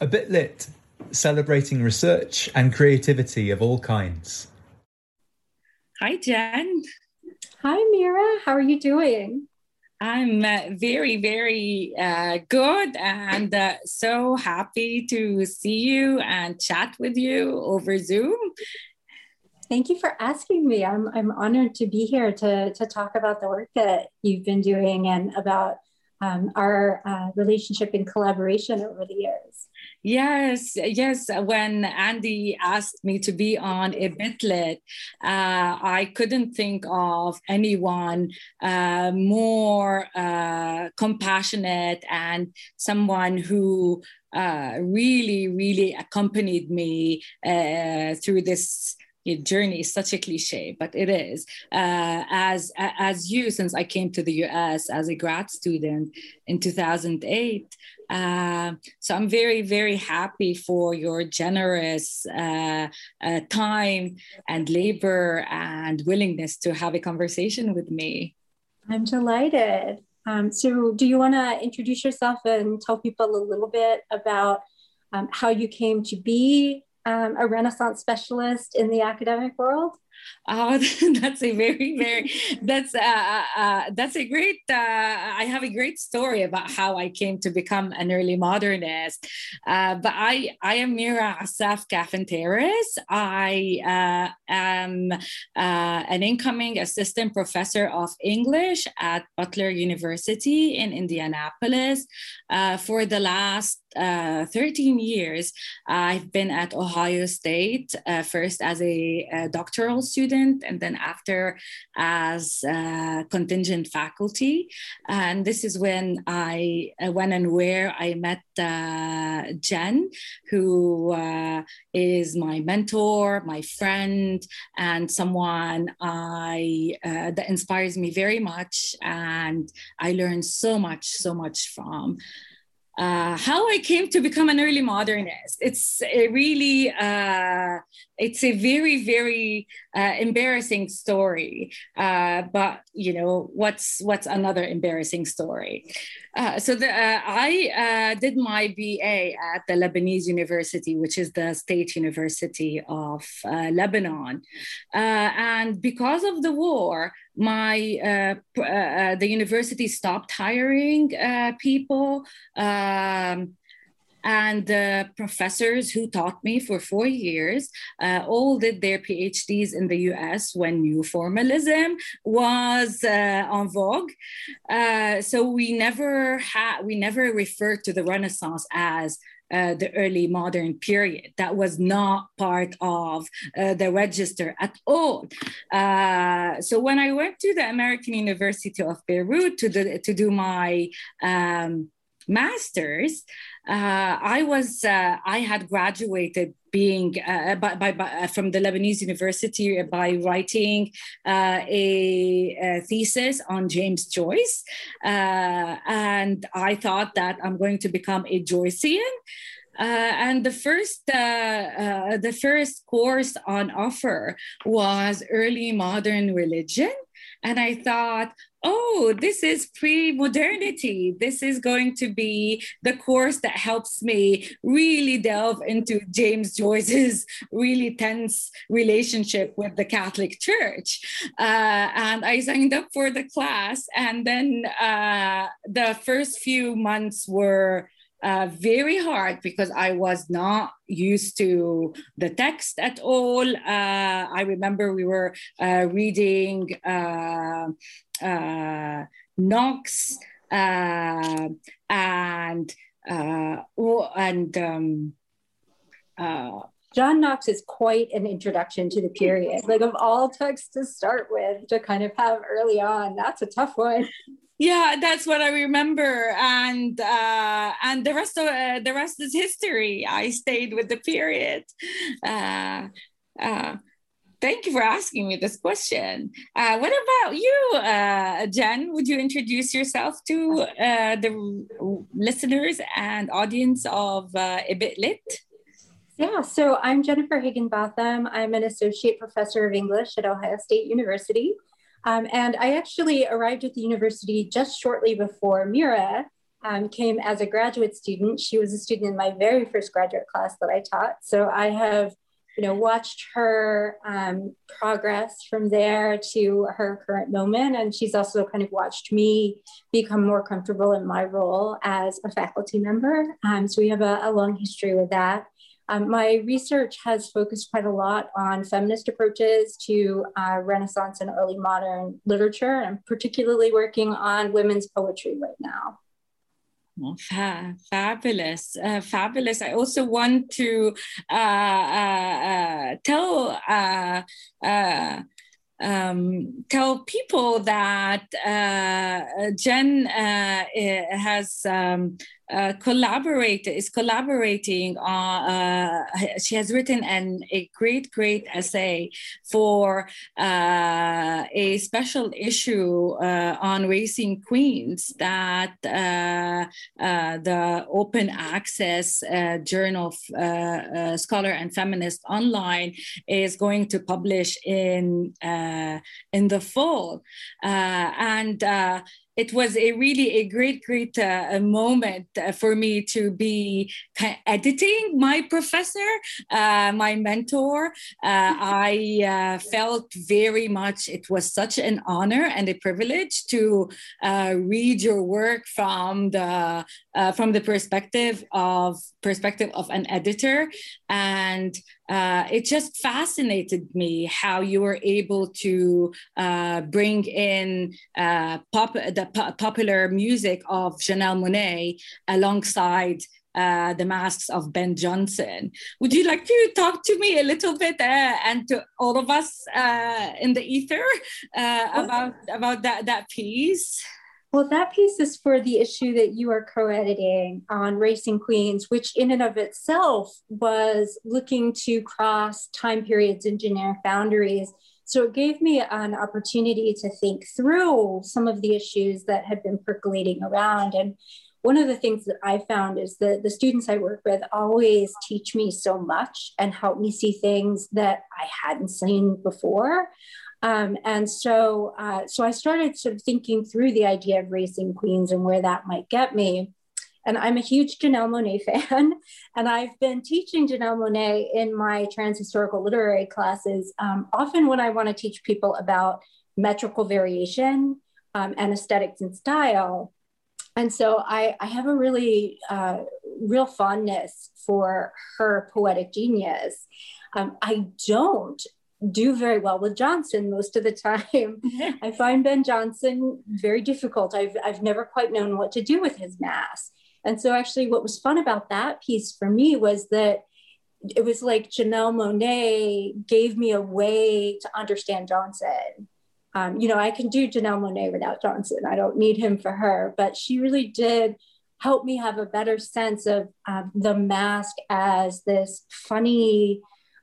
A Bit Lit, celebrating research and creativity of all kinds. Hi, Jen. Hi, Mira. How are you doing? I'm uh, very, very uh, good and uh, so happy to see you and chat with you over Zoom. Thank you for asking me. I'm, I'm honored to be here to, to talk about the work that you've been doing and about um, our uh, relationship and collaboration over the years. Yes, yes. When Andy asked me to be on a Bit Lit, uh, I couldn't think of anyone uh, more uh, compassionate and someone who uh, really, really accompanied me uh, through this journey is such a cliche, but it is. Uh, as as you, since I came to the U.S. as a grad student in 2008, uh, so I'm very very happy for your generous uh, uh, time and labor and willingness to have a conversation with me. I'm delighted. Um, so, do you want to introduce yourself and tell people a little bit about um, how you came to be um, a Renaissance specialist in the academic world? Oh, that's a very, very that's uh, uh, uh, that's a great. Uh, I have a great story about how I came to become an early modernist. Uh, but I I am Mira Assaf Kafantaris. I uh, am an incoming assistant professor of English at Butler University in Indianapolis. for the last uh, 13 years, I've been at Ohio State, first as a, a, doctoral student, and then after as contingent faculty. And this is when I, uh, when and where I met uh, Jen, who uh, is my mentor, my friend, and someone I that inspires me very much, and I learn so much, so much from uh, how I came to become an early modernist. It's really, uh, it's a very, very uh, embarrassing story. Uh, but you know, what's what's another embarrassing story? Uh, so the, uh, I did my BA at the Lebanese University, which is the state university of Lebanon, and because of the war, my uh, uh, the university stopped hiring uh, people um, and the professors who taught me for four years uh, all did their phds in the us when new formalism was uh, en vogue uh, so we never had we never referred to the renaissance as uh, the early modern period. That was not part of uh, the register at all. Uh, so when I went to the American University of Beirut to, the, to do my um, master's, uh, I was uh, I had graduated being uh, by, by, by, from the Lebanese University by writing uh, a, a, thesis on James Joyce, uh, and I thought that I'm going to become a Joycean. Uh, and the first the first course on offer was early modern religion, and I thought, oh, this is pre modernity. This is going to be the course that helps me really delve into James Joyce's really tense relationship with the Catholic Church. Uh, and I signed up for the class, and then uh, the first few months were uh, very hard because I was not used to the text at all. Uh, I remember we were uh, reading uh, uh, Knox uh, and and um, John Knox is quite an introduction to the period. Like of all texts to start with, to kind of have early on, that's a tough one. Yeah that's what i remember. And uh, and the rest of uh, the rest is history. I stayed with the period. Uh, uh, thank you for asking me this question. Uh, what about you uh, jen? Would you introduce yourself to the listeners and audience of a bit lit yeah, so I'm Jennifer Higginbotham. I'm an associate professor of English at Ohio State University. Um, and I actually arrived at the university just shortly before Mira um, came as a graduate student. She was a student in my very first graduate class that I taught. So I have, you know, watched her um, progress from there to her current moment. And she's also kind of watched me become more comfortable in my role as a faculty member. Um, so we have a, a long history with that. Um, my research has focused quite a lot on feminist approaches to uh, Renaissance and early modern literature. I'm particularly working on women's poetry right now. Oh, fa- fabulous, uh, fabulous. I also want to uh, uh, uh tell uh, um, tell people that Jen has um, uh, collaborate is collaborating on uh, she has written an a great great essay for uh, a special issue uh, on racing queens that uh, uh, the open access journal scholar and feminist online is going to publish in in the fall. And it was a really a great, great uh, moment uh, for me to be editing my professor, uh, my mentor. Uh, I uh, felt very much it was such an honor and a privilege to uh, read your work from the from the perspective of perspective of an editor and uh, it just fascinated me how you were able to uh, bring in uh, pop, the po- popular music of Janelle Monáe alongside uh, the masques of Ben Jonson. Would you like to talk to me a little bit uh, and to all of us uh, in the ether about about that that piece? Well, that piece is for the issue that you are co editing on Racing Queens, which in and of itself was looking to cross time periods and generic boundaries. So it gave me an opportunity to think through some of the issues that had been percolating around. And one of the things that I found is that the students I work with always teach me so much and help me see things that I hadn't seen before. Um, and so, uh, so I started sort of thinking through the idea of racing queens and where that might get me. And I'm a huge Janelle Monáe fan, and I've been teaching Janelle Monáe in my transhistorical literary classes, um, often when I want to teach people about metrical variation um, and aesthetics and style. And so I, I have a really uh, real fondness for her poetic genius. Um, I don't do very well with Jonson most of the time. I find Ben Jonson very difficult. I've, I've never quite known what to do with his mass. And so, actually, what was fun about that piece for me was that it was like Janelle Monáe gave me a way to understand Jonson. Um, you know, I can do Janelle Monáe without Jonson, I don't need him for her, but she really did help me have a better sense of um, the masque as this funny,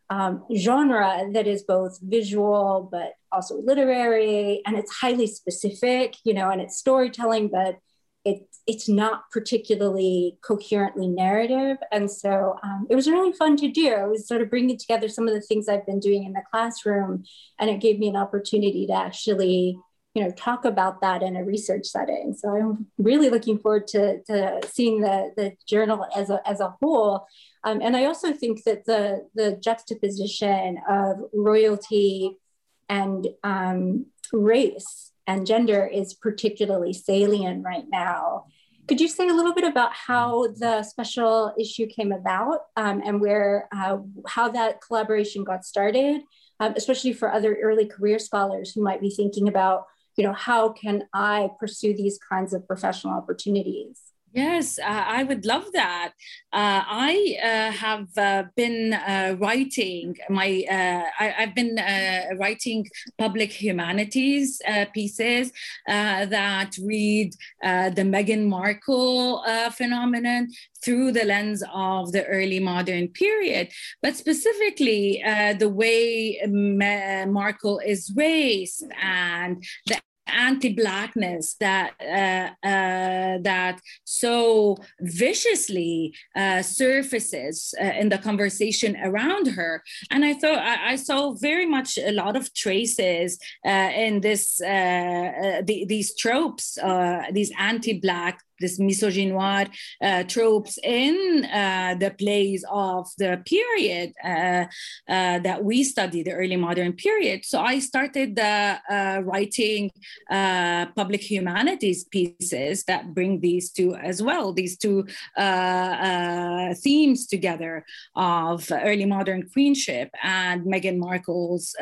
um, genre that is both visual but also literary and it's highly specific you know and it's storytelling but it, it's not particularly coherently narrative. And so um, it was really fun to do. It was sort of bringing together some of the things i've been doing in the classroom and it gave me an opportunity to actually you know talk about that in a research setting so i'm really looking forward to, to seeing the, the journal as a, as a whole um, and I also think that the, the juxtaposition of royalty and um, race and gender is particularly salient right now. Could you say a little bit about how the special issue came about um, and where uh, how that collaboration got started, um, especially for other early career scholars who might be thinking about, you know, how can I pursue these kinds of professional opportunities? Yes, uh, I would love that. Uh, I uh, have uh, been uh, writing my. Uh, I, have been writing public humanities pieces that read the Meghan Markle phenomenon through the lens of the early modern period, but specifically the way Markle is raised and the anti-blackness that uh, uh, that so viciously uh, surfaces uh, in the conversation around her. And i thought i, I saw very much a lot of traces uh, in this uh, the, these tropes these anti-black this misogynoir uh, tropes in uh, the plays of the period uh, uh that we study, the early modern period. So I started uh, uh, writing public humanities pieces that bring these two as well, these two themes together of early modern queenship and Meghan Markle's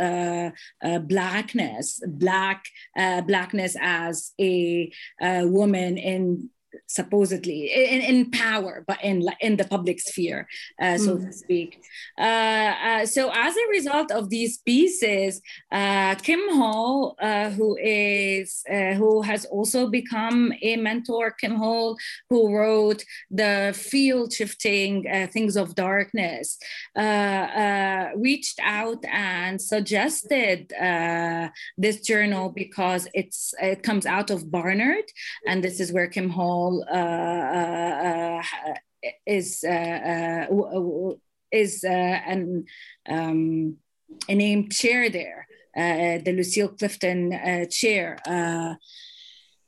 blackness, black blackness as a, a woman in supposedly in, in power but in in the public sphere uh, so mm. to speak uh, uh, so as a result of these pieces uh, kim hall uh, who is uh, who has also become a mentor kim hall who wrote the field shifting things of darkness reached out and suggested this journal because it's it comes out of barnard and this is where kim hall uh, uh, uh, is is an um, a named chair there, the Lucille Clifton chair,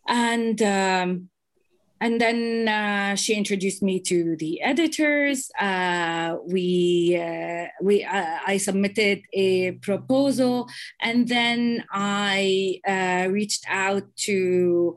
and. Um, and then uh, she introduced me to the editors. Uh, we uh, we I submitted a proposal, and then I reached out to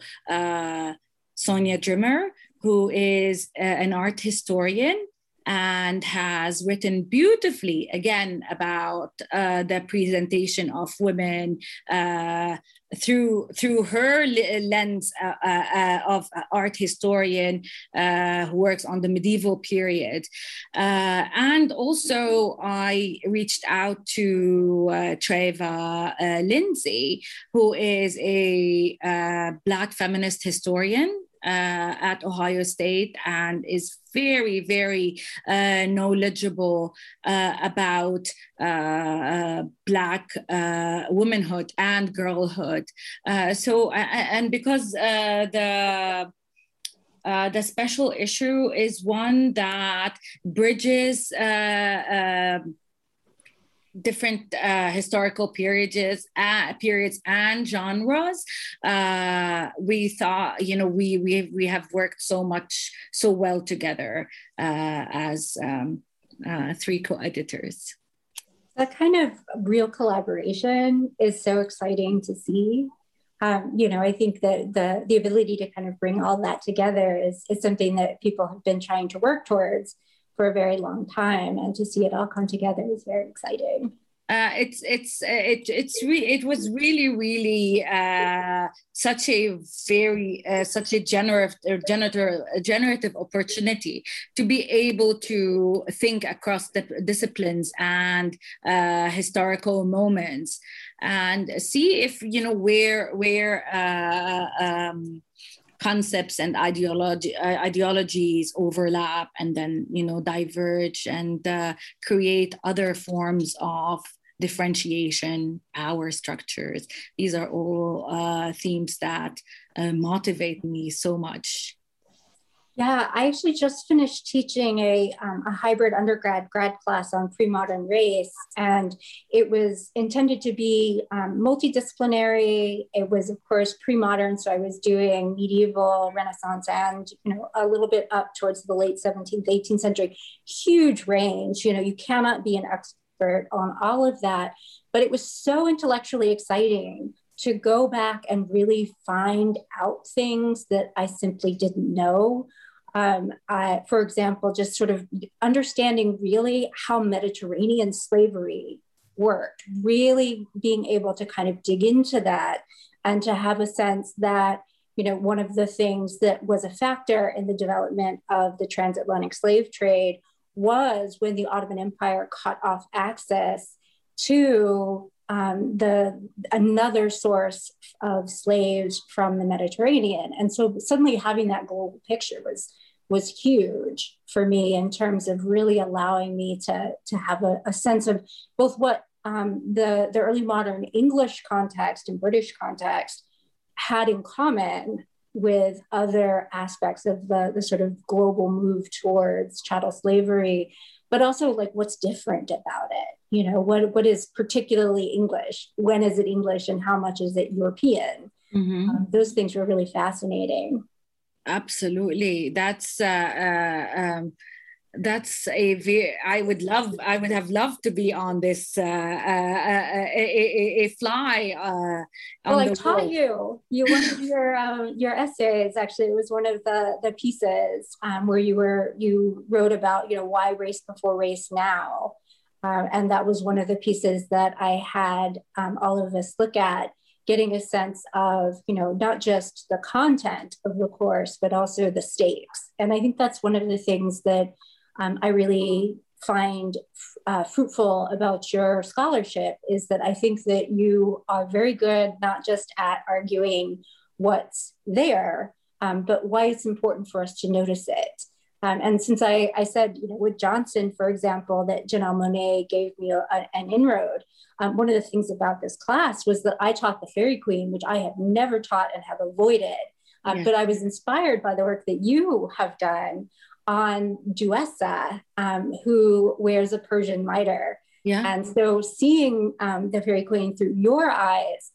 Sonja Drimmer, who is uh, an art historian and has written beautifully again about uh, the presentation of women uh, through through her lens uh, uh, uh of art historian who works on the medieval period. And also I reached out to Treva Lindsey who is a black feminist historian uh, at Ohio State and is very, very uh, knowledgeable uh, about uh, uh, Black uh, womanhood and girlhood. so, and because the uh, the special issue is one that bridges uh, uh, different uh, historical periods, uh, periods and genres. Uh, we thought, you know, we we we have worked so much, so well together uh, as um, uh, three co-editors. That kind of real collaboration is so exciting to see. Um, you know, I think that the the ability to kind of bring all that together is is something that people have been trying to work towards for a very long time and to see it all come together is very exciting. Uh, it's it's uh, it it's re- it was really really uh, such a very uh, such a generative generative generative opportunity to be able to think across the disciplines and uh, historical moments and see if you know where where uh, um, concepts and ideology uh, ideologies overlap and then you know diverge and uh, create other forms of differentiation power structures. These are all uh, themes that uh, motivate me so much yeah, I actually just finished teaching a, um, a hybrid undergrad grad class on pre modern race, and it was intended to be um, multidisciplinary. It was, of course, pre modern, so I was doing medieval, Renaissance, and you know a little bit up towards the late 17th, 18th century. Huge range. You know, you cannot be an expert on all of that, but it was so intellectually exciting to go back and really find out things that I simply didn't know um, for example, just sort of understanding really how Mediterranean slavery worked, really being able to kind of dig into that and to have a sense that, you know, one of the things that was a factor in the development of the transatlantic slave trade was when the Ottoman Empire cut off access to um, the another source of slaves from the Mediterranean. And so suddenly having that global picture was was huge for me in terms of really allowing me to, to have a, a sense of both what um, the, the early modern English context and British context had in common with other aspects of the, the sort of global move towards chattel slavery, but also like what's different about it. You know, what, what is particularly English? When is it English and how much is it European? Mm-hmm. Um, those things were really fascinating. Absolutely. That's uh, uh, um, that's a very i would love i would have loved to be on this uh, uh, uh a, a, a, fly uh well i taught world. you you one of your um, your essays actually it was one of the the pieces um, where you were you wrote about you know why race before race now um, and that was one of the pieces that i had um, all of us look at getting a sense of you know not just the content of the course but also the stakes and i think that's one of the things that um, I really find uh, fruitful about your scholarship is that I think that you are very good not just at arguing what's there, um, but why it's important for us to notice it. Um, and since I, I said, you know, with Jonson, for example, that Janelle Monáe gave me a, a, an inroad, um, one of the things about this class was that I taught the Faerie Queene, which I have never taught and have avoided. Um, yeah. But I was inspired by the work that you have done on Duessa, um, who wears a Persian mitre. Yeah. And so seeing um, the Faerie Queene through your eyes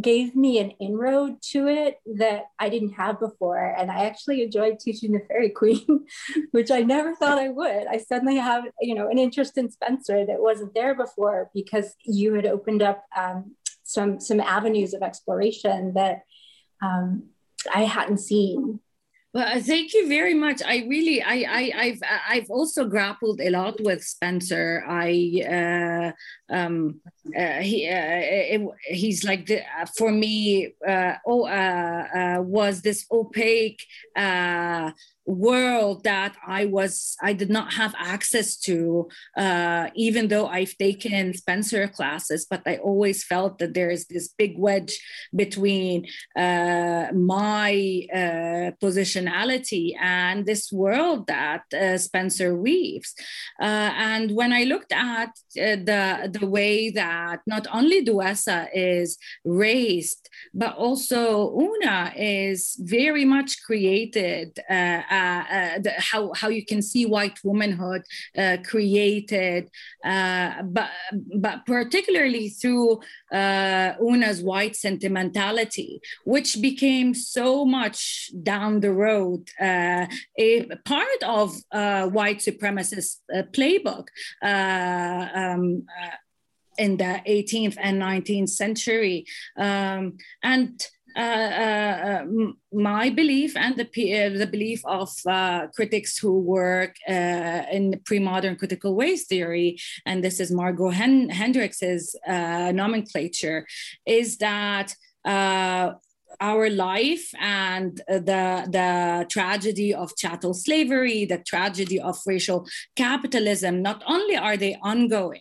gave me an inroad to it that I didn't have before. And I actually enjoyed teaching the Faerie Queene, which I never thought I would. I suddenly have, you know, an interest in Spenser that wasn't there before because you had opened up um, some some avenues of exploration that um, I hadn't seen well, uh, thank you very much. I really, I, I, I've, I've also grappled a lot with Spenser. I, uh, um, uh, he, uh, he's like the, for me, uh, oh, uh, was this opaque world that I was I did not have access to, uh, even though I've taken spenser classes. But I always felt that there is this big wedge between uh, my uh, positionality and this world that uh, Spenser weaves. Uh, and when I looked at uh, the the way that not only Duessa is raised, but also Una is very much created Uh, uh, the, how how you can see white womanhood uh, created, uh, but but particularly through Una's white sentimentality, which became so much down the road a part of white supremacist playbook. Um, in the 18th and 19th century. Um, and uh, uh, my belief and the, uh, the belief of critics who work in pre-modern critical race theory, and this is Margo Hen- Hendricks's nomenclature, is that our life and the the tragedy of chattel slavery the tragedy of racial capitalism not only are they ongoing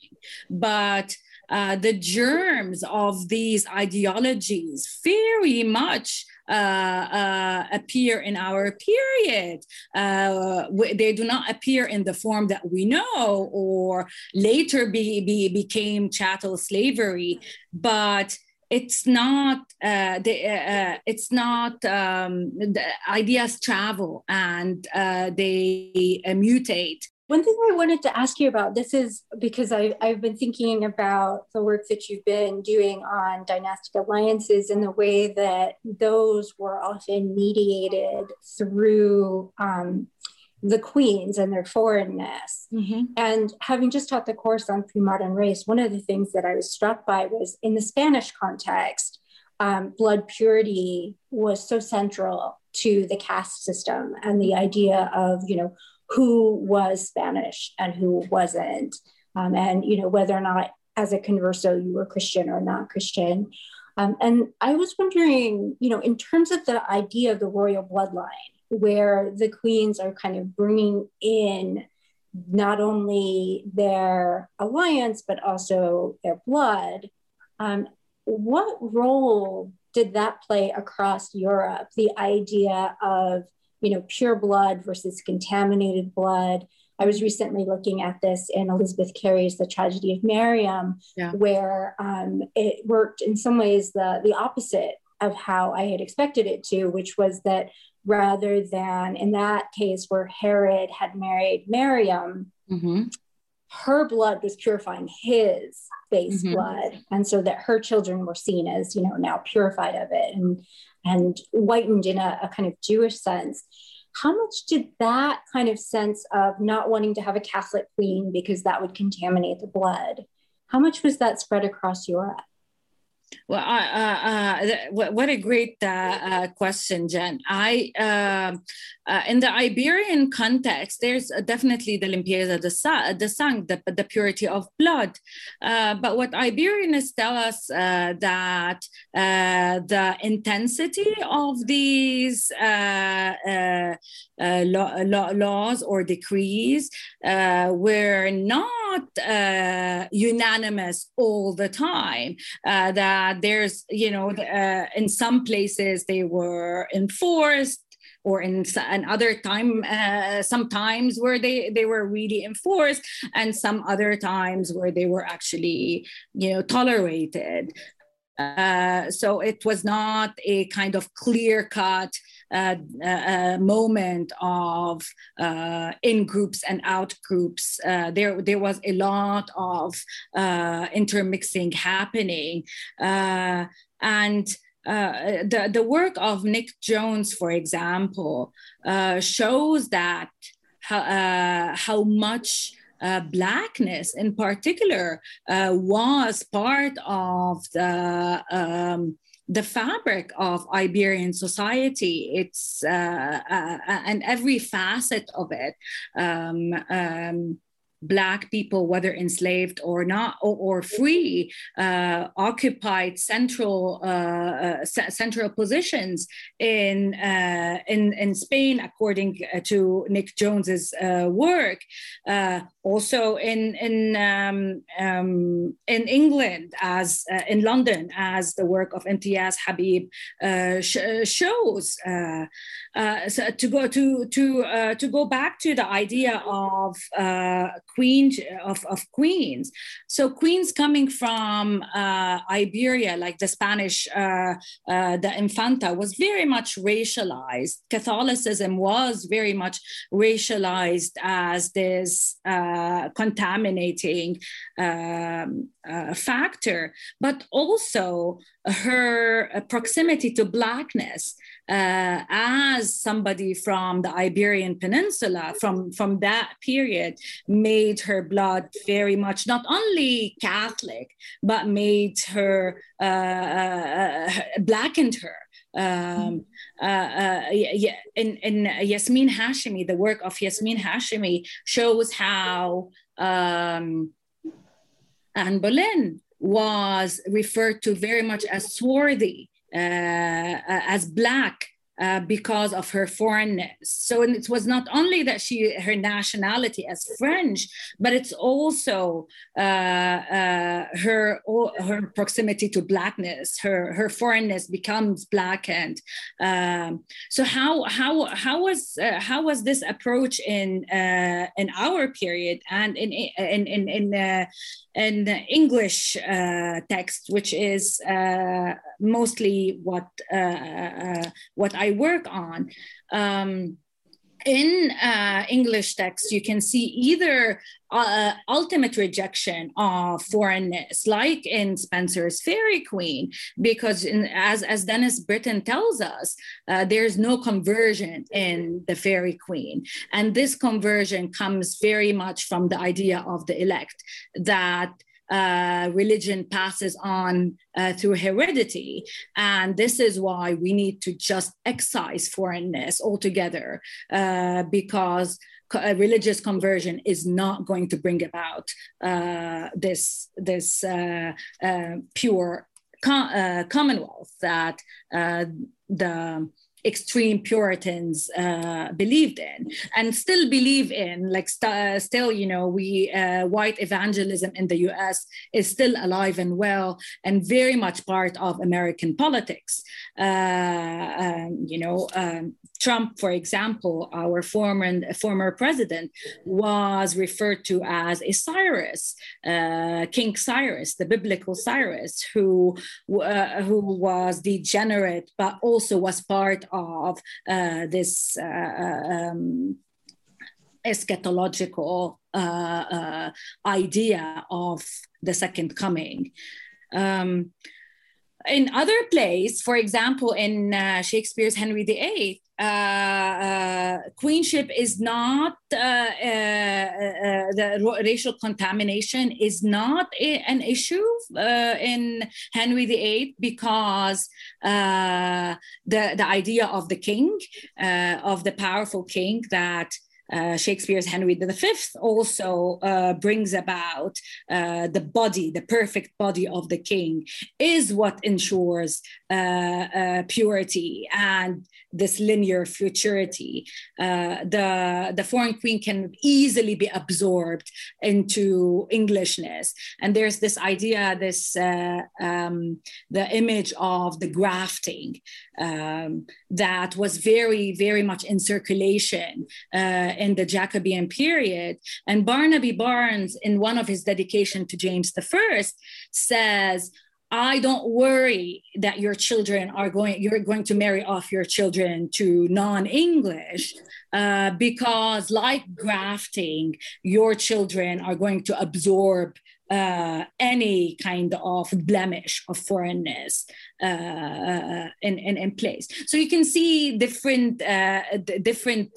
but uh, the germs of these ideologies very much uh, uh, appear in our period. Uh, they do not appear in the form that we know or later be, be, became chattel slavery, but it's not uh, the, uh, it's not um, the ideas travel and uh, they mutate one thing I wanted to ask you about this is because I, I've been thinking about the work that you've been doing on dynastic alliances and the way that those were often mediated through um, the queens and their foreignness. Mm-hmm. And having just taught the course on pre modern race, one of the things that I was struck by was in the Spanish context, um, blood purity was so central to the caste system and the idea of, you know, who was Spanish and who wasn't, um, and you know whether or not as a converso you were Christian or not Christian. Um, and I was wondering, you know, in terms of the idea of the royal bloodline, where the queens are kind of bringing in not only their alliance but also their blood. Um, what role did that play across Europe? The idea of you know, pure blood versus contaminated blood. I was recently looking at this in Elizabeth Cary's The Tragedy of Miriam, yeah. where um, it worked in some ways the, the opposite of how I had expected it to, which was that rather than in that case where Herod had married Miriam, mm-hmm. Her blood was purifying his base mm-hmm. blood. And so that her children were seen as you know now purified of it and and whitened in a, a kind of jewish sense. How much did that kind of sense of not wanting to have a catholic queen because that would contaminate the blood how much was that spread across europe well, uh, uh, what a great uh, uh, question, Jen. I um, uh, in the Iberian context, there's definitely the limpieza de, sa- de sang, the, the purity of blood. Uh, but what Iberianists tell us that the intensity of these laws or decrees were not unanimous all the time. that there's, you know, uh, in some places they were enforced or in, in other time uh, sometimes where they they were really enforced and some other times where they were actually you know tolerated. Uh, so it was not a kind of clear cut uh, uh, moment of uh, in groups and out groups. Uh, there, there was a lot of uh, intermixing happening. And the, the work of Nick Jones, for example, shows that how, how much uh, blackness in particular uh, was part of the um, the fabric of Iberian society. It's uh, uh, and every facet of it. Um, um, black people, whether enslaved or not or, or free, uh, occupied central uh, uh, central positions in, uh, in in Spain, according uh, to Nick Jones's work. also in in um, um, in England, as in London, as the work of Imtiaz Habib sh- shows. so to go to to to go back to the idea of queen of, of queens. So queens coming from uh, Iberia, like the Spanish, uh, uh, the Infanta, was very much racialized. Catholicism was very much racialized as this uh, contaminating um, uh, factor, but also her proximity to blackness uh, as somebody from the Iberian Peninsula from, from that period made her blood very much not only Catholic, but made her, uh, uh, blackened her. Um, uh, uh, in, in Yasmin Hashimi, the work of Yasmin Hashimi shows how um, Anne Boleyn was referred to very much as swarthy uh, as black uh, because of her foreignness. So it was not only that she her nationality as French, but it's also uh, uh, her her proximity to blackness. Her her foreignness becomes blackened. Um, so how how how was uh, how was this approach in uh, in our period and in in in in, uh, in English text, which is mostly what what I I work on. Um, in uh, English text, you can see either uh, ultimate rejection of foreignness, like in Spenser's Faerie Queene, because in, as, as Dennis Britton tells us, uh, there's no conversion in the Faerie Queene. And this conversion comes very much from the idea of the elect, that uh, religion passes on uh, through heredity. And this is why we need to just excise foreignness altogether uh, because religious conversion is not going to bring about uh, this, this uh, uh, pure commonwealth that the extreme Puritans uh, believed in and still believe in. Like st- still, you know, we uh, white evangelism in the U.S. is still alive and well and very much part of American politics. Uh, um, you know, um, Trump, for example, our former former president, was referred to as a Cyrus, uh, King Cyrus, the biblical Cyrus, who uh, who was degenerate, but also was part of uh, this. Uh, um, eschatological uh, uh, idea of the second coming. Um, in other plays, for example, in uh, Shakespeare's Henry VIII, uh, uh, queenship is not uh, uh, uh, the racial contamination is not a, an issue in Henry VIII because the the idea of the king of the powerful king that uh, Shakespeare's Henry V also uh, brings about uh, the body, the perfect body of the king, is what ensures uh, uh, purity and this linear futurity. The, the foreign queen can easily be absorbed into Englishness. And there's this idea, this um, the image of the grafting um, that was very, very much in circulation in the Jacobean period. And Barnaby Barnes, in one of his dedication to James I, says, I don't worry that your children are going, you're going to marry off your children to non English uh, because, like grafting, your children are going to absorb uh, any kind of blemish of foreignness uh, in, in, in, place. So you can see different, uh, different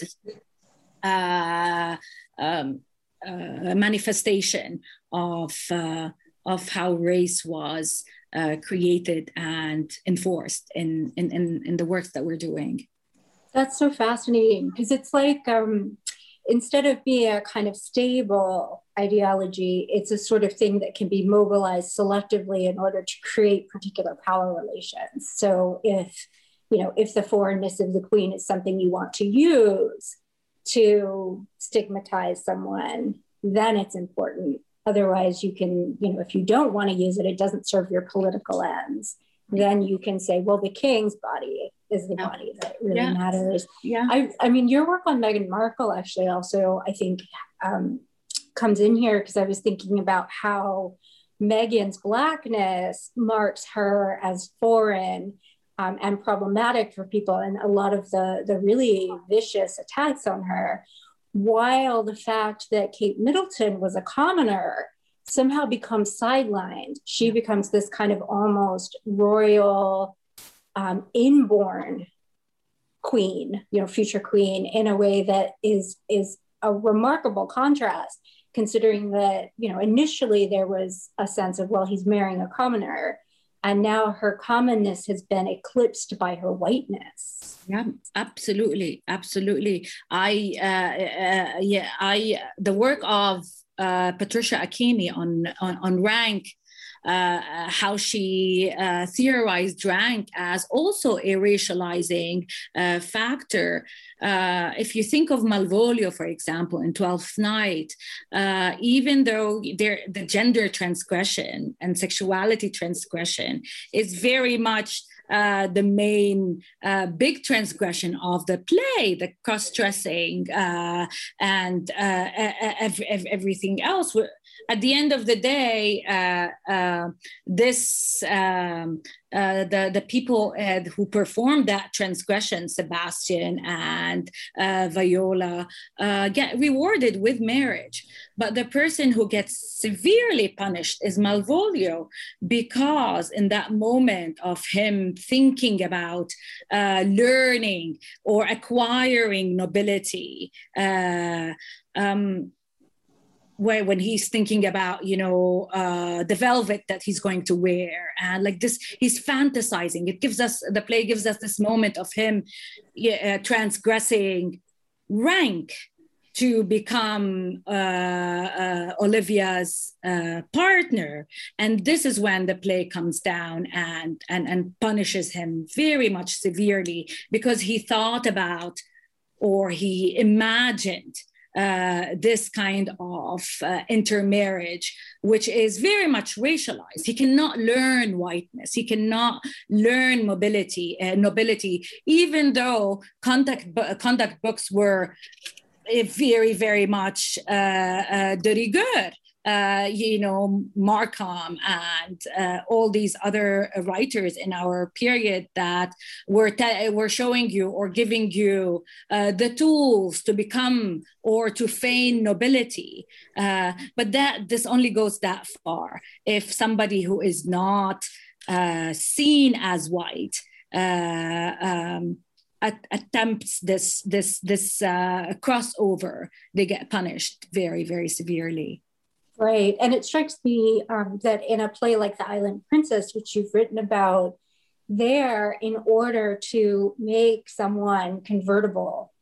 uh, um, uh, manifestation of, uh, of how race was created and enforced in, in, in, in the work that we're doing. That's so fascinating because it's like um, instead of being a kind of stable ideology, it's a sort of thing that can be mobilized selectively in order to create particular power relations. So if you know if the foreignness of the queen is something you want to use to stigmatize someone, then it's important. Otherwise, you can, you know, if you don't want to use it, it doesn't serve your political ends. Then you can say, well, the king's body is the yeah. body that really yeah. matters. Yeah. I, I mean, your work on Meghan Markle actually also, I think, um, comes in here because I was thinking about how Meghan's blackness marks her as foreign um, and problematic for people, and a lot of the the really vicious attacks on her. While the fact that Kate Middleton was a commoner somehow becomes sidelined, she becomes this kind of almost royal um, inborn queen, you know, future queen, in a way that is is a remarkable contrast, considering that you know initially there was a sense of well, he's marrying a commoner, and now her commonness has been eclipsed by her whiteness. Yeah, absolutely, absolutely. I uh, uh, yeah, I the work of uh, Patricia Akhimie on, on on rank uh, how she uh, theorized rank as also a racializing uh, factor. Uh, if you think of Malvolio, for example, in Twelfth Night, uh, even though the gender transgression and sexuality transgression is very much uh, the main uh, big transgression of the play, the cross dressing uh, and ev- ev- everything else at the end of the day, uh, uh, this um, uh, the the people uh, who performed that transgression, Sebastian and uh, Viola, uh, get rewarded with marriage. But the person who gets severely punished is Malvolio, because in that moment of him thinking about learning or acquiring nobility. Um, where when he's thinking about you know uh, the velvet that he's going to wear. And like this he's fantasizing. It gives us the play gives us this moment of him uh, transgressing rank to become uh, uh Olivia's uh, partner, and this is when the play comes down and and and punishes him very much severely because he thought about or he imagined uh, this kind of uh, intermarriage, which is very much racialized. He cannot learn whiteness. He cannot learn mobility, uh, nobility, even though conduct, conduct books were very, very much uh, uh, de rigueur. Uh, you know, Markham and uh, all these other writers in our period that were, te- were showing you or giving you uh, the tools to become or to feign nobility. Uh, but that this only goes that far. If somebody who is not uh, seen as white uh, um, at, attempts this this this crossover, they get punished very very severely. Right, and it strikes me um, that in a play like The Island Princess, which you've written about, there in order to make someone convertible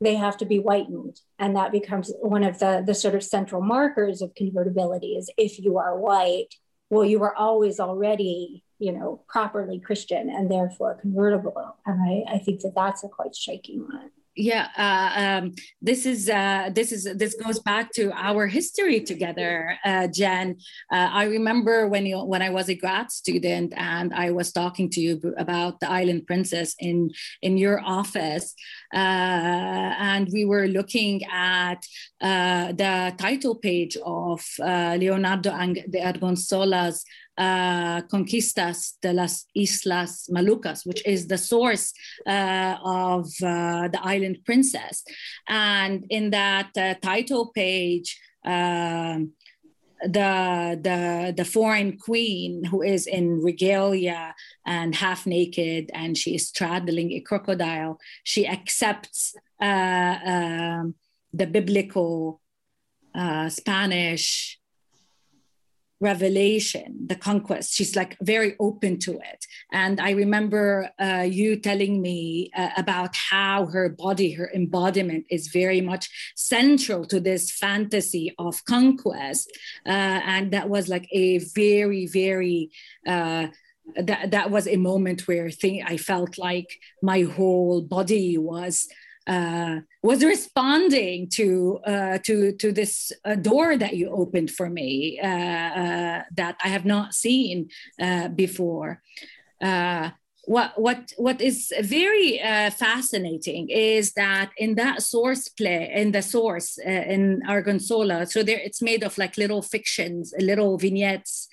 they have to be whitened. And that becomes one of the the sort of central markers of convertibility is if you are white well you are always already you know properly christian and therefore convertible. And i, I think that that's a quite striking one yeah uh, um, this is uh, this is this goes back to our history together uh, jen. Uh, i remember when you when i was a grad student and i was talking to you about the island princess in in your office uh, and we were looking at uh, the title page of leonardo de Argensola's uh, Conquistas de las Islas Malucas, which is the source uh, of uh, the island princess. And in that uh, title page, um, the the the foreign queen who is in regalia and half naked and she is straddling a crocodile she accepts uh, um, the biblical uh, spanish revelation the conquest. She's like very open to it. And i remember uh, you telling me uh, about how her body her embodiment is very much central to this fantasy of conquest. Uh, and that was like a very very uh, that, that was a moment where thing, I felt like my whole body was uh, was responding to uh, to to this uh, door that you opened for me uh, uh, that I have not seen uh, before. what what what is very fascinating is that in that source play in the source in Argensola, so there it's made of like little fictions, little vignettes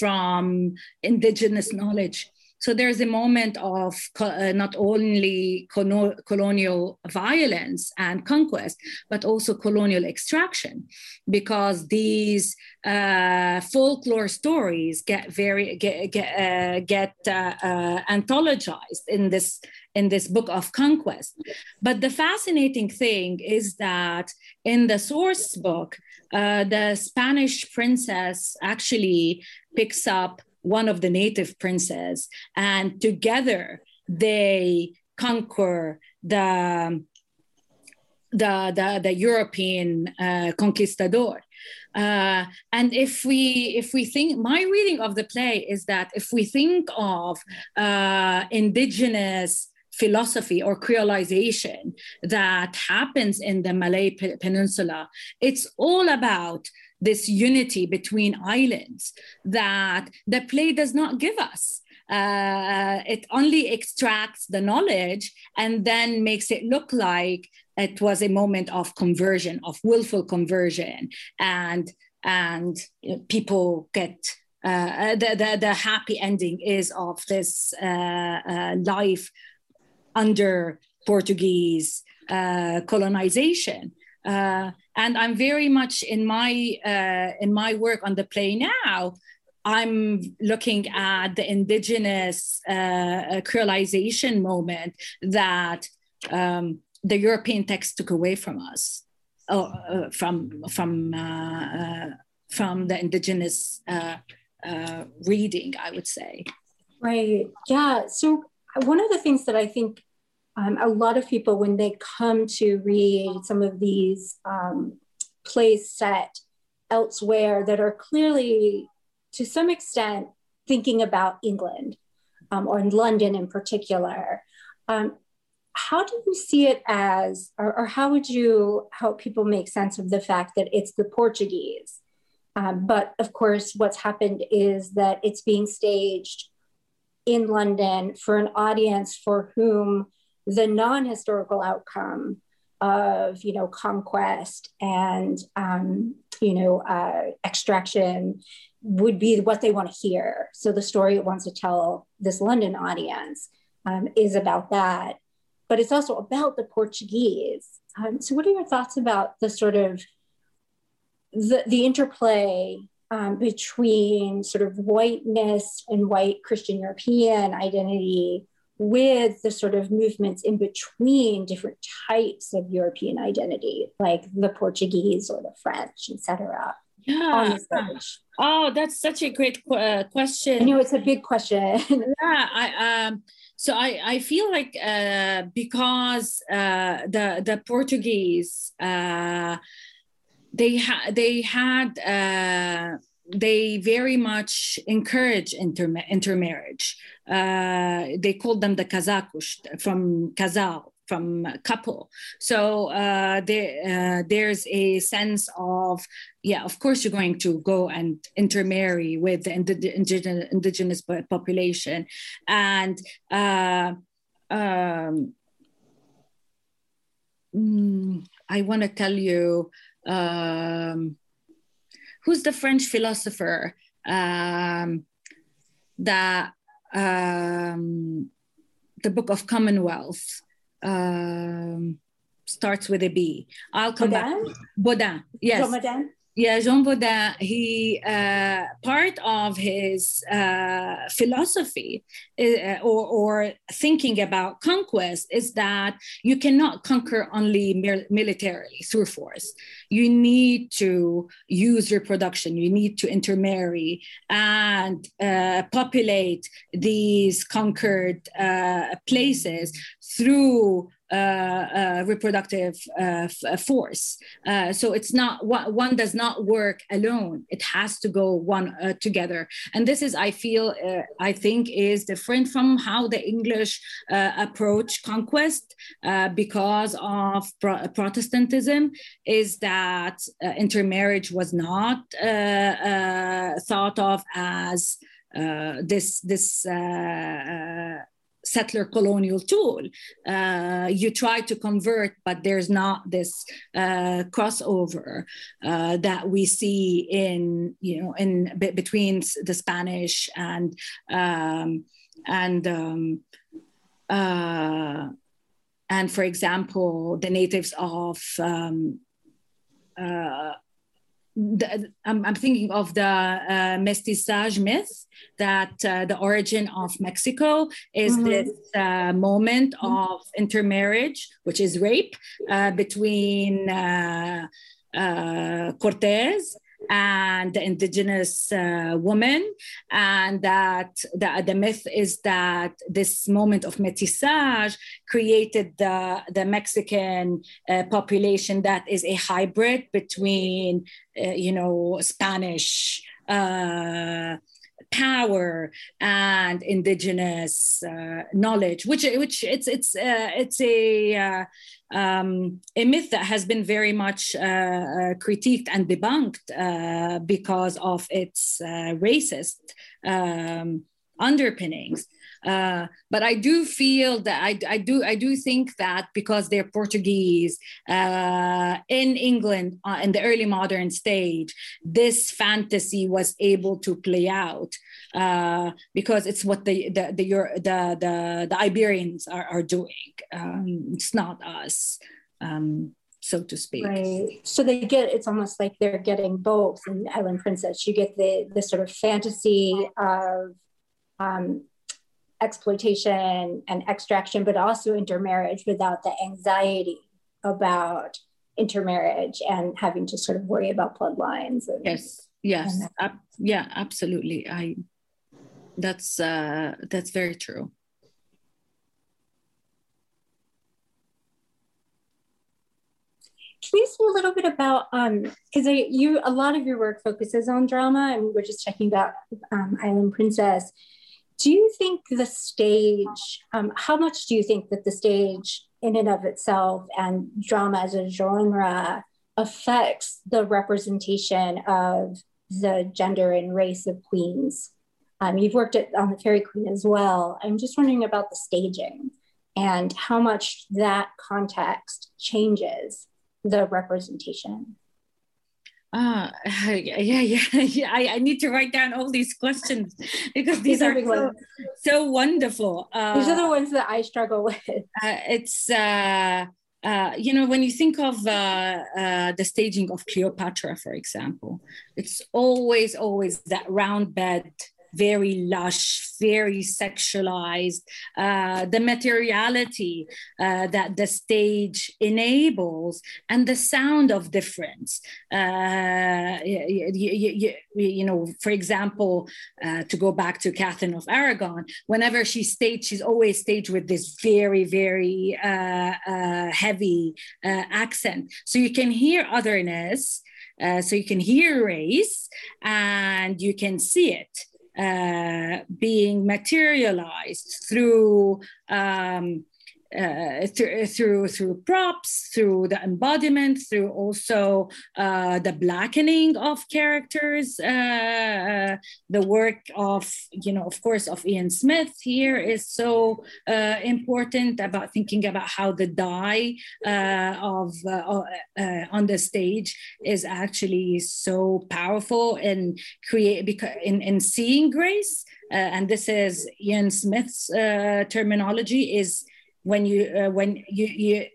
from indigenous knowledge so there's a moment of uh, not only colonial violence and conquest, but also colonial extraction, because these uh, folklore stories get very get get, uh, get uh, uh, anthologized in this in this book of conquest. But the fascinating thing is that in the source book, uh, the Spanish princess actually picks up one of the native princes, and together they conquer the the the, the European uh, conquistador. Uh, and if we if we think my reading of the play is that if we think of uh, indigenous philosophy or creolization that happens in the Malay Peninsula, it's all about this unity between islands that the play does not give us. Uh, it only extracts the knowledge and then makes it look like it was a moment of conversion, of willful conversion, and and people get uh, the, the the happy ending is of this uh, uh life under Portuguese uh, colonization. Uh, and I'm very much in my uh, in my work on the play now. I'm looking at the indigenous uh, uh creolization moment that um, the European text took away from us, uh, from from uh, from the indigenous reading, I would say. Right. Yeah. So one of the things that I think um, a lot of people, when they come to read some of these um, plays set elsewhere that are clearly, to some extent, thinking about England um, or in London in particular, um, how do you see it as, or, or, how would you help people make sense of the fact that it's the Portuguese? Um, but of course, what's happened is that it's being staged in London for an audience for whom the non historical outcome of you know conquest and um, you know uh, extraction would be what they want to hear. So the story it wants to tell this London audience um, is about that, but it's also about the Portuguese. Um, so what are your thoughts about the sort of the, the interplay um, between sort of whiteness and white Christian European identity with the sort of movements in between different types of European identity, like the Portuguese or the French, etc. Yeah. Oh, that's such a great uh, question. I know it's a big question. yeah, I um, so I I feel like uh, because uh, the the Portuguese uh, they had they had uh, they very much encourage inter- intermarriage. Uh, they called them the Kazakos from Kazal, from couple. So uh, uh, there's a sense of, yeah, of course you're going to go and intermarry with the indigenous, indigenous population. And uh, um, mm, I want to tell you, um, who's the French philosopher um, that um, the Book of Commonwealth um, starts with a B. I'll come Bodin? back. Bodin, yes. Bodin? Yeah, Jean Bodin, he uh, part of his uh, philosophy uh, or, or, thinking about conquest is that you cannot conquer only militarily through force. You need to use reproduction. You need to intermarry and uh, populate these conquered uh, places through Uh, uh, reproductive uh, uh force. so it's not one does not work alone. It has to go one together. And this is, I feel, I think, is different from how the English approach conquest because of pro- Protestantism. Is that intermarriage was not thought of as uh, this this uh, uh, settler colonial tool. Uh, you try to convert, but there's not this uh, crossover uh, that we see in you know in b- between the Spanish and um, and um, uh, and for example the natives of um, uh, the, I'm, I'm, thinking of the uh, mestizaje myth that uh, the origin of Mexico is mm-hmm. this uh, moment mm-hmm. of intermarriage, which is rape uh, between uh, uh, Cortez and the indigenous uh, woman and that the, the myth is that this moment of métissage created the, the mexican uh, population that is a hybrid between uh, you know spanish uh, power and indigenous uh, knowledge, which which it's it's uh, it's a uh, um, a myth that has been very much uh, uh, critiqued and debunked uh, because of its racist um, underpinnings. Uh, but I do feel that I, I, do I do think that because they're Portuguese uh, in England uh, in the early modern stage, this fantasy was able to play out uh, because it's what the the the the, the, the Iberians are, are doing. Um, it's not us. Um, so to speak. Right. So they get it's almost like they're getting both in Island Princess. You get the the sort of fantasy of um, exploitation and extraction, but also intermarriage without the anxiety about intermarriage and having to sort of worry about bloodlines. And, yes, yes, yeah, absolutely. I that's uh, that's very true. Can you say a little bit about um because you a lot of your work focuses on drama and we were just checking about um, Island Princess do you think the stage, um, how much do you think that the stage in and of itself and drama as a genre affects the representation of the gender and race of queens? Um, you've worked at, on the Faerie Queene as well. I'm just wondering about the staging and how much that context changes the representation. Uh, yeah, yeah, yeah. I, I need to write down all these questions because these, these are, so, so, wonderful. Uh, these are the ones that I struggle with. Uh, it's, uh, uh, you know, when you think of uh, uh, the staging of Cleopatra, for example, it's always, always that round bed very lush, very sexualized. Uh, the materiality uh, that the stage enables and the sound of difference. Uh, you, you, you, know, for example, uh, to go back to Catherine of Aragon, whenever she staged, she's always staged with this very, very uh, uh, heavy accent. So you can hear otherness. Uh, so you can hear race and you can see it uh, being materialized through um, uh, through, through through props, through the embodiment, through also uh, the blackening of characters. Uh, uh the work of you know, of course, of Ian Smith here is so uh, important about thinking about how the dye of on the stage is actually so powerful in create because in, in seeing grace. and this is Ian Smith's terminology is when you uh, when you, you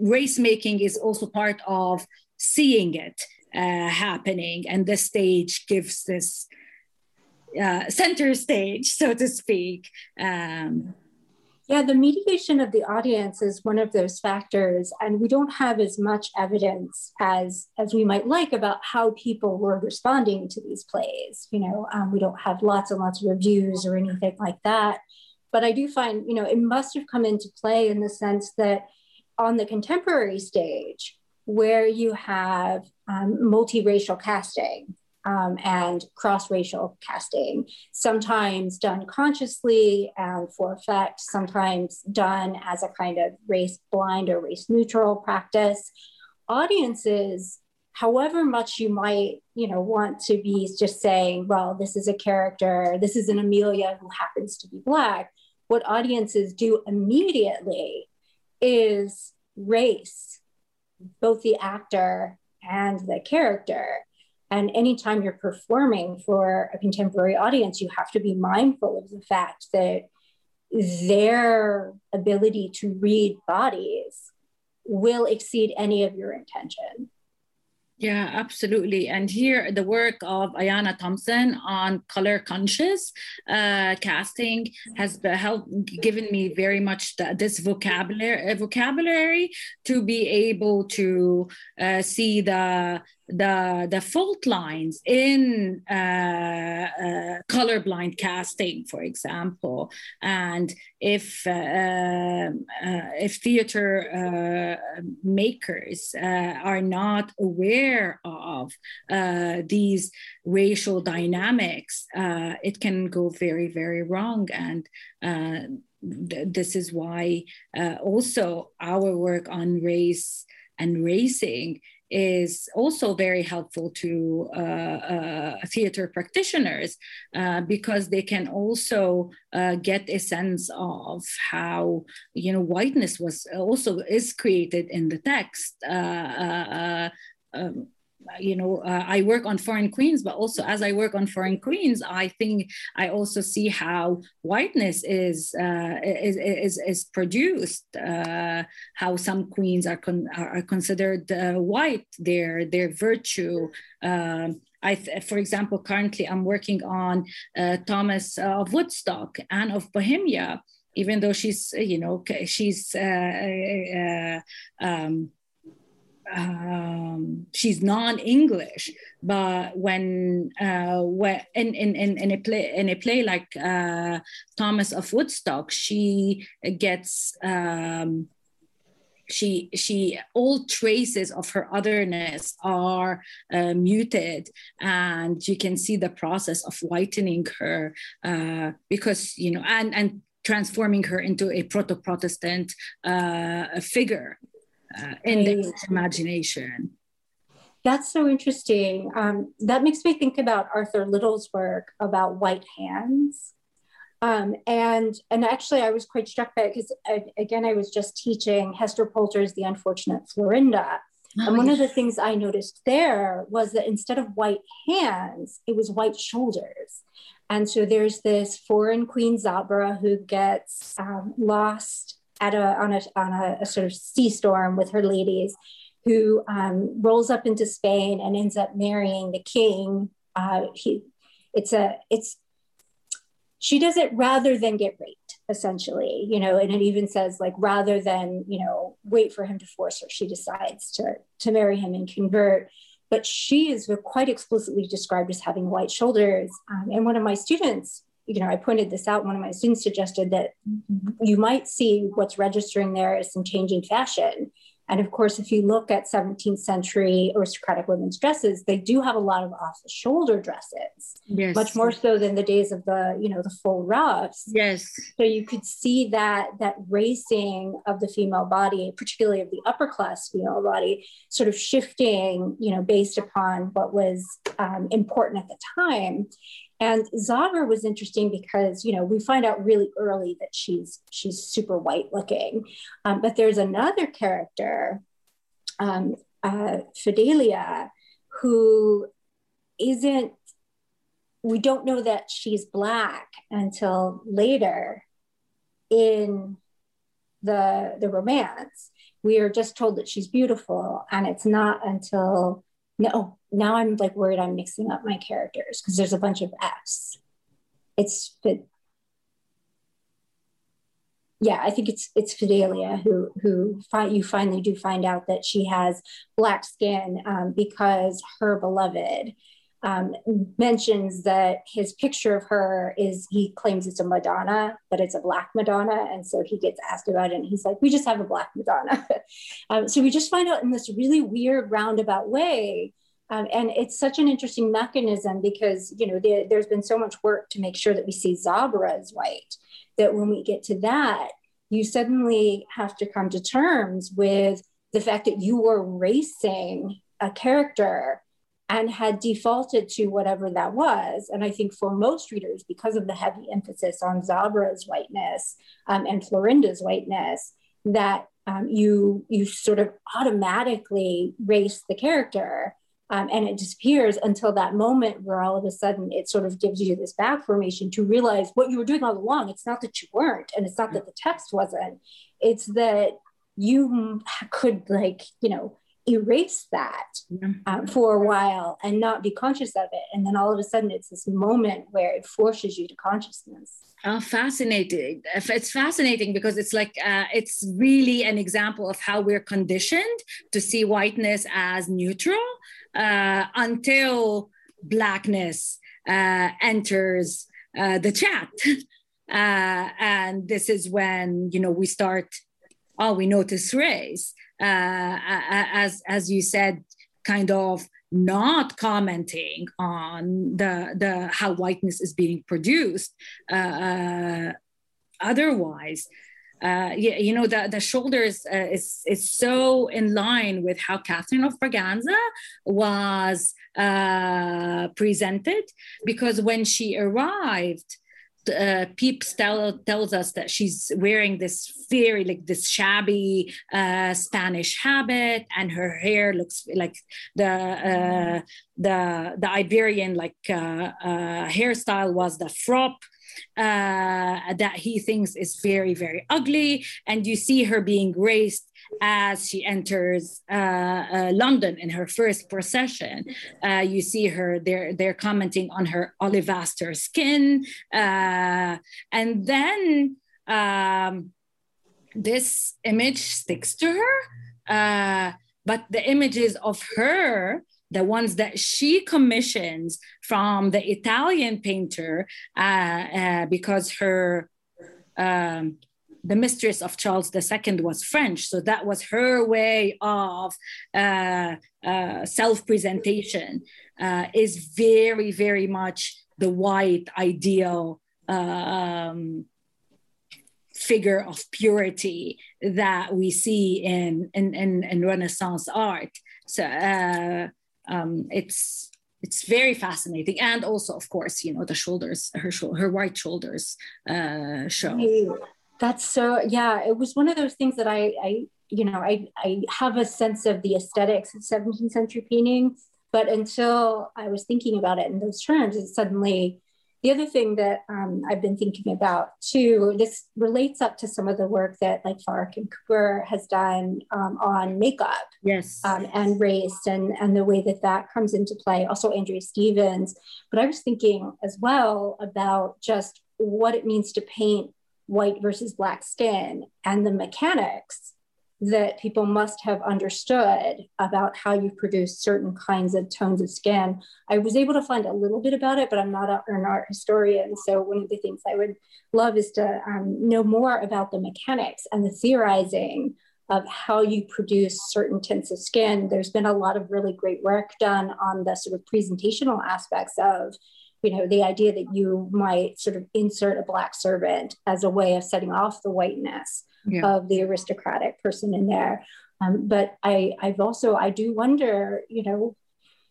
race making is also part of seeing it uh, happening. And the stage gives this uh, center stage so to speak. Um, yeah the mediation of the audience is one of those factors and we don't have as much evidence as as we might like about how people were responding to these plays you know um, we don't have lots and lots of reviews or anything like that but I do find, you know, it must have come into play in the sense that on the contemporary stage, where you have um, multiracial casting um, and cross racial casting, sometimes done consciously and for effect, sometimes done as a kind of race blind or race neutral practice. Audiences, however much you might, you know, want to be just saying, well, this is a character, this is an Amelia who happens to be Black, what audiences do immediately is race both the actor and the character. And anytime you're performing for a contemporary audience, you have to be mindful of the fact that their ability to read bodies will exceed any of your intention. Yeah, absolutely. And here, the work of Ayanna Thompson on color conscious uh, casting has helped given me very much the, this vocabulary vocabulary to be able to uh, see the the the fault lines in uh, uh, colorblind casting, for example, and if uh, uh if theater uh, makers uh, are not aware of these racial dynamics, it can go very very wrong and. this is why also our work on race and racing is also very helpful to uh, uh, theater practitioners uh, because they can also uh, get a sense of how you know whiteness was also is created in the text. Uh, uh, um, you know uh, i work on foreign queens but also as i work on foreign queens i think i also see how whiteness is uh, is, is, is produced uh, how some queens are con- are considered uh, white their their virtue um, I, for example, currently I'm working on uh, Thomas of Woodstock, Anne of Bohemia, even though she's, you know, she's uh, um, um, she's non-English, but when uh, when in, in, in, in a play in a play like uh, Thomas of Woodstock, she gets um, she she all traces of her otherness are uh, muted, and you can see the process of whitening her uh, because you know and and transforming her into a proto-Protestant uh, figure uh, in the imagination. That's so interesting. Um, that makes me think about Arthur Little's work about white hands. Um, and and actually, I was quite struck by it because again, I was just teaching Hester Pulter's The Unfortunate Florinda. Oh, and one of the things I noticed there was that instead of white hands, it was white shoulders. And so there's this foreign queen Zabra who gets um, lost at a on a on a, a, sort of sea storm with her ladies, who um, rolls up into Spain and ends up marrying the king. Uh, he, it's a it's she does it rather than get raped essentially you know and it even says like rather than you know wait for him to force her she decides to to marry him and convert but she is quite explicitly described as having white shoulders um, and one of my students you know i pointed this out one of my students suggested that you might see what's registering there is some changing fashion and of course, if you look at 17th century aristocratic women's dresses, they do have a lot of off the shoulder dresses, yes. much more so than the days of the, you know, the full ruffs. Yes. So you could see that that racing of the female body, particularly of the upper class female body, sort of shifting, you know, based upon what was um, important at the time. And Zabra was interesting because you know we find out really early that she's she's super white looking, um, but there's another character, um, uh, Fidelia, who isn't. We don't know that she's black until later in the the romance. We are just told that she's beautiful, and it's not until no, now I'm like worried I'm mixing up my characters because there's a bunch of F's. It's but yeah, I think it's it's Fidelia who who you finally do find out that she has black skin um, because her beloved um, mentions that his picture of her is he claims it's a Madonna, but it's a black Madonna, and so he gets asked about it, and he's like, "We just have a black Madonna." um, so we just find out in this really weird roundabout way um, and it's such an interesting mechanism because you know the, there's been so much work to make sure that we see Zabra as white that when we get to that, you suddenly have to come to terms with the fact that you were racing a character and had defaulted to whatever that was. And I think for most readers, because of the heavy emphasis on Zabra's whiteness um, and Florinda's whiteness, that um, you you sort of automatically race the character um, and it disappears until that moment where all of a sudden it sort of gives you this back formation to realize what you were doing all along. It's not that you weren't, and it's not that the text wasn't, it's that you could, like, you know, erase that um, for a while and not be conscious of it. And then all of a sudden it's this moment where it forces you to consciousness. Oh, fascinating. It's fascinating because it's like, uh, it's really an example of how we're conditioned to see whiteness as neutral uh, until blackness uh, enters uh, the chat. Uh, and this is when, you know, we start, oh, we notice race. Uh, as, as you said, kind of not commenting on the, the how whiteness is being produced. Uh, otherwise, uh, you, you, know, the, the shoulders uh, is, is so in line with how Catherine of Braganza was uh, presented, because when she arrived, uh, Pepys tell, tells us that she's wearing this very like this shabby uh, Spanish habit, and her hair looks like the uh, the the Iberian like uh, uh, hairstyle was the frop uh, that he thinks is very, very ugly. And you see her being graced as she enters uh, uh, London in her first procession. Uh, you see her, they're, they're commenting on her olivaster skin. Uh, and then um, this image sticks to her. Uh, but the images of her the ones that she commissions from the Italian painter, uh, uh, because her um, the mistress of Charles II was French, so that was her way of uh, uh self-presentation. Uh, is very, very much the white ideal. Um, figure of purity that we see in in, in, in Renaissance art. So uh, um, it's it's very fascinating, and also, of course, you know, the shoulders, her her white shoulders uh, show. That's so yeah. It was one of those things that I, I you know, I I have a sense of the aesthetics of 17th century painting, but until I was thinking about it in those terms, it suddenly the other thing that um, I've been thinking about too, this relates up to some of the work that like Farah Karim-Cooper has done um, on makeup, yes, um, and race, and and the way that that comes into play. Also, Andrea Stevens. But I was thinking as well about just what it means to paint white versus black skin and the mechanics that people must have understood about how you produce certain kinds of tones of skin. I was able to find a little bit about it, but I'm not an art historian. So one of the things I would love is to um, know more about the mechanics and the theorizing of how you produce certain tints of skin. There's been a lot of really great work done on the sort of presentational aspects of you know the idea that you might sort of insert a black servant as a way of setting off the whiteness yeah. of the aristocratic person in there. Um, but I, I've also, I do wonder, you know,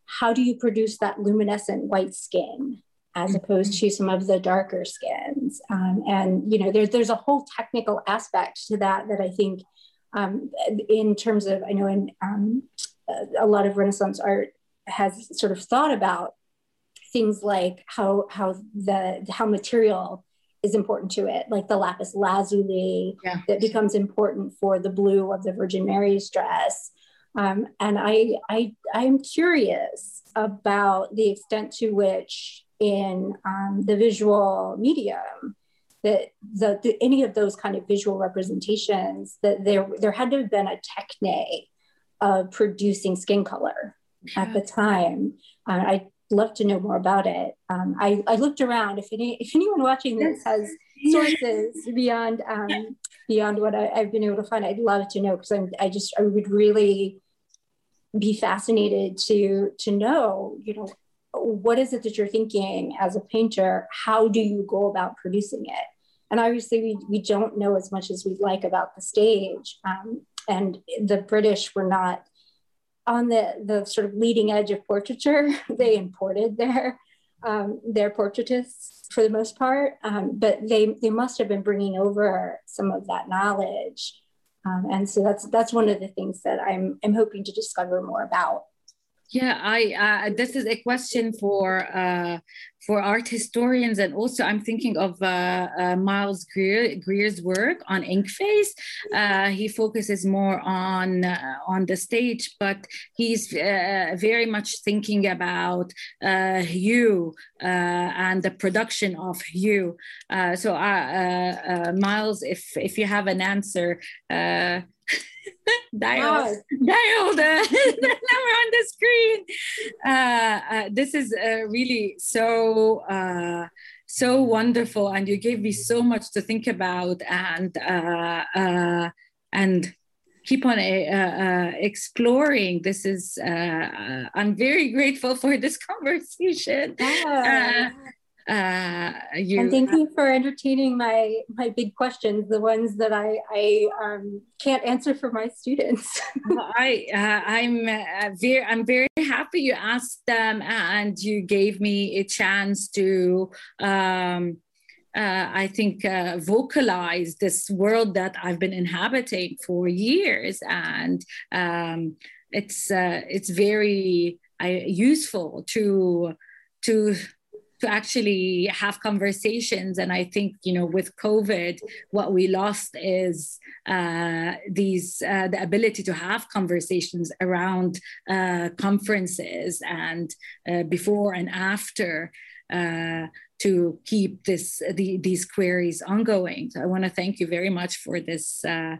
how do you produce that luminescent white skin as mm-hmm. opposed to some of the darker skins? Um, and, you know, there's, there's a whole technical aspect to that that I think um, in terms of, I know in um, a lot of Renaissance art has sort of thought about things like how, how the, how material is important to it, like the lapis lazuli yeah. that becomes important for the blue of the Virgin Mary's dress. Um, and I, I, I'm curious about the extent to which in um, the visual medium that the, the, any of those kind of visual representations that there there had to have been a technique of producing skin color yeah. at the time. Uh, I love to know more about it. Um, I, I looked around. If any if anyone watching this has sources beyond um, beyond what I, have been able to find, I'd love to know because I'm I just I would really be fascinated to to know you know what is it that you're thinking as a painter how do you go about producing it and obviously we, we don't know as much as we'd like about the stage um, and the british were not on the, the sort of leading edge of portraiture. they imported their um, their portraitists for the most part, um, but they they must have been bringing over some of that knowledge, um, and so that's that's one of the things that I'm I'm hoping to discover more about. Yeah, I uh, this is a question for uh, for art historians, and also I'm thinking of uh, uh Miles Grier, Grier's work on Inkface. Uh, he focuses more on uh, on the stage, but he's very much thinking about hue and the production of hue. so, Miles, if if you have an answer. dialed dialed uh, number on the screen. Uh, uh, this is uh, really so uh, so wonderful. And you gave me so much to think about and uh, and keep on exploring. This is i'm very grateful for this conversation. Yeah uh, you, and thank you for entertaining my my big questions, the ones that I I um, can't answer for my students. I uh, I'm uh, very I'm very happy you asked them and you gave me a chance to. Um, uh, I think uh, vocalize this world that I've been inhabiting for years, and um, it's uh, it's very useful to to to actually have conversations. And I think, you know, with COVID, what we lost is uh, these uh, the ability to have conversations around uh, conferences and uh, before and after uh, to keep this the, these queries ongoing. So I want to thank you very much for this uh,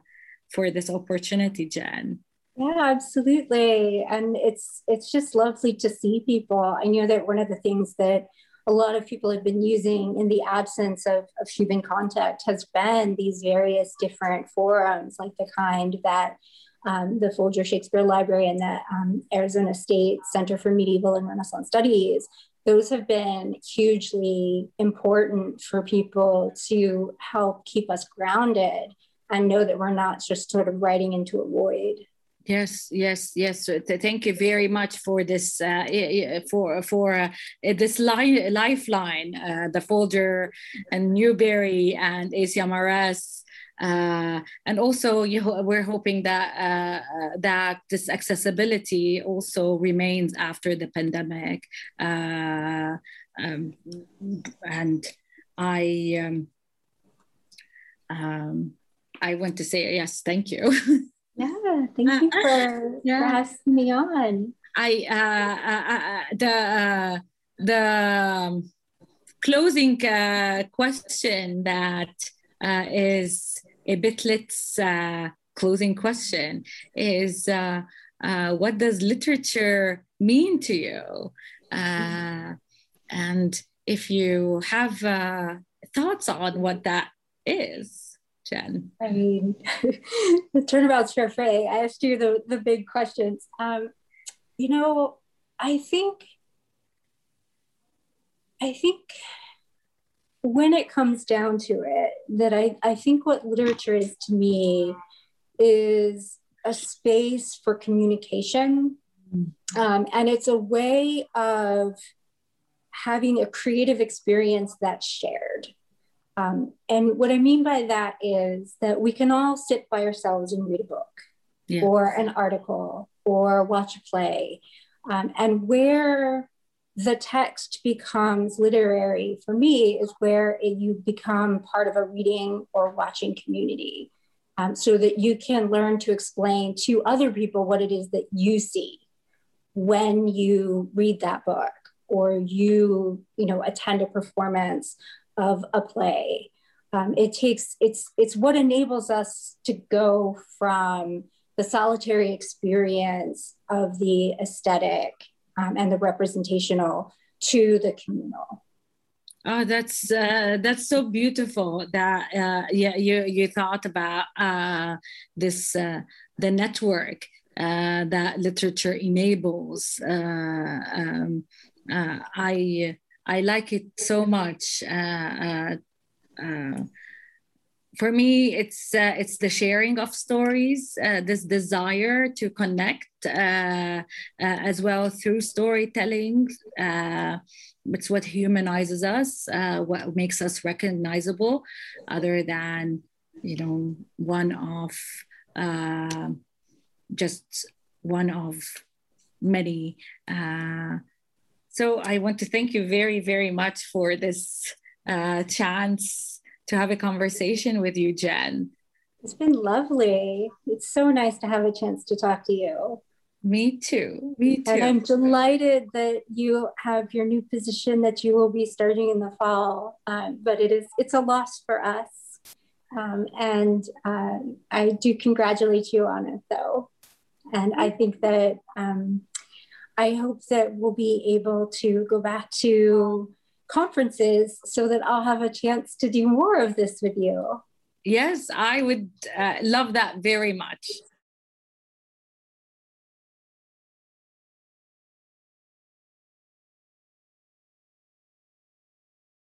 for this opportunity, Jen. Yeah, absolutely. And it's it's just lovely to see people. I know that one of the things that a lot of people have been using in the absence of, of human contact has been these various different forums, like the kind that um, the Folger Shakespeare Library and the um, Arizona State Center for Medieval and Renaissance Studies. Those have been hugely important for people to help keep us grounded and know that we're not just sort of writing into a void. Yes, yes, yes. Thank you very much for this uh, for for uh, this li- lifeline, uh, the Folger and Newberry and ACMRS. Uh, and also, you, we're hoping that uh, that this accessibility also remains after the pandemic. Uh, um, and I, um, um, I want to say yes, thank you. Yeah, thank you uh, for, yeah. for asking me on. I uh, uh, uh the the um, closing question that is a Bit Lit's closing question is what does literature mean to you? and if you have thoughts on what that is. Jen? I mean, the turnabout's parfait. I asked you the, the big questions. Um, you know, I think, I think when it comes down to it, that I, I think what literature is to me is a space for communication. Um, and it's a way of having a creative experience that's shared. Um, and what I mean by that is that we can all sit by ourselves and read a book or an article or watch a play. Um, and where the text becomes literary for me is where it, you become part of a reading or watching community um, so that you can learn to explain to other people what it is that you see when you read that book or you you know attend a performance of a play. Um, it takes it's it's what enables us to go from the solitary experience of the aesthetic um, and the representational to the communal. Oh, that's uh, that's so beautiful. That uh, yeah, you you thought about uh, this uh, the network uh, that literature enables. Uh, um, I I like it so much. Uh, uh, uh, for me, it's uh, it's the sharing of stories, uh, this desire to connect as well through storytelling. it's what humanizes us, what makes us recognizable, other than you know one of just one of many. So I want to thank you very, very much for this uh, chance to have a conversation with you, Jen. It's been lovely. It's so nice to have a chance to talk to you. Me too. Me too. And I'm delighted that you have your new position that you will be starting in the fall. Um, but it is it's a loss for us, um, and uh, I do congratulate you on it, though. And I think that um, I hope that we'll be able to go back to conferences so that I'll have a chance to do more of this with you. Yes, I would uh, love that very much.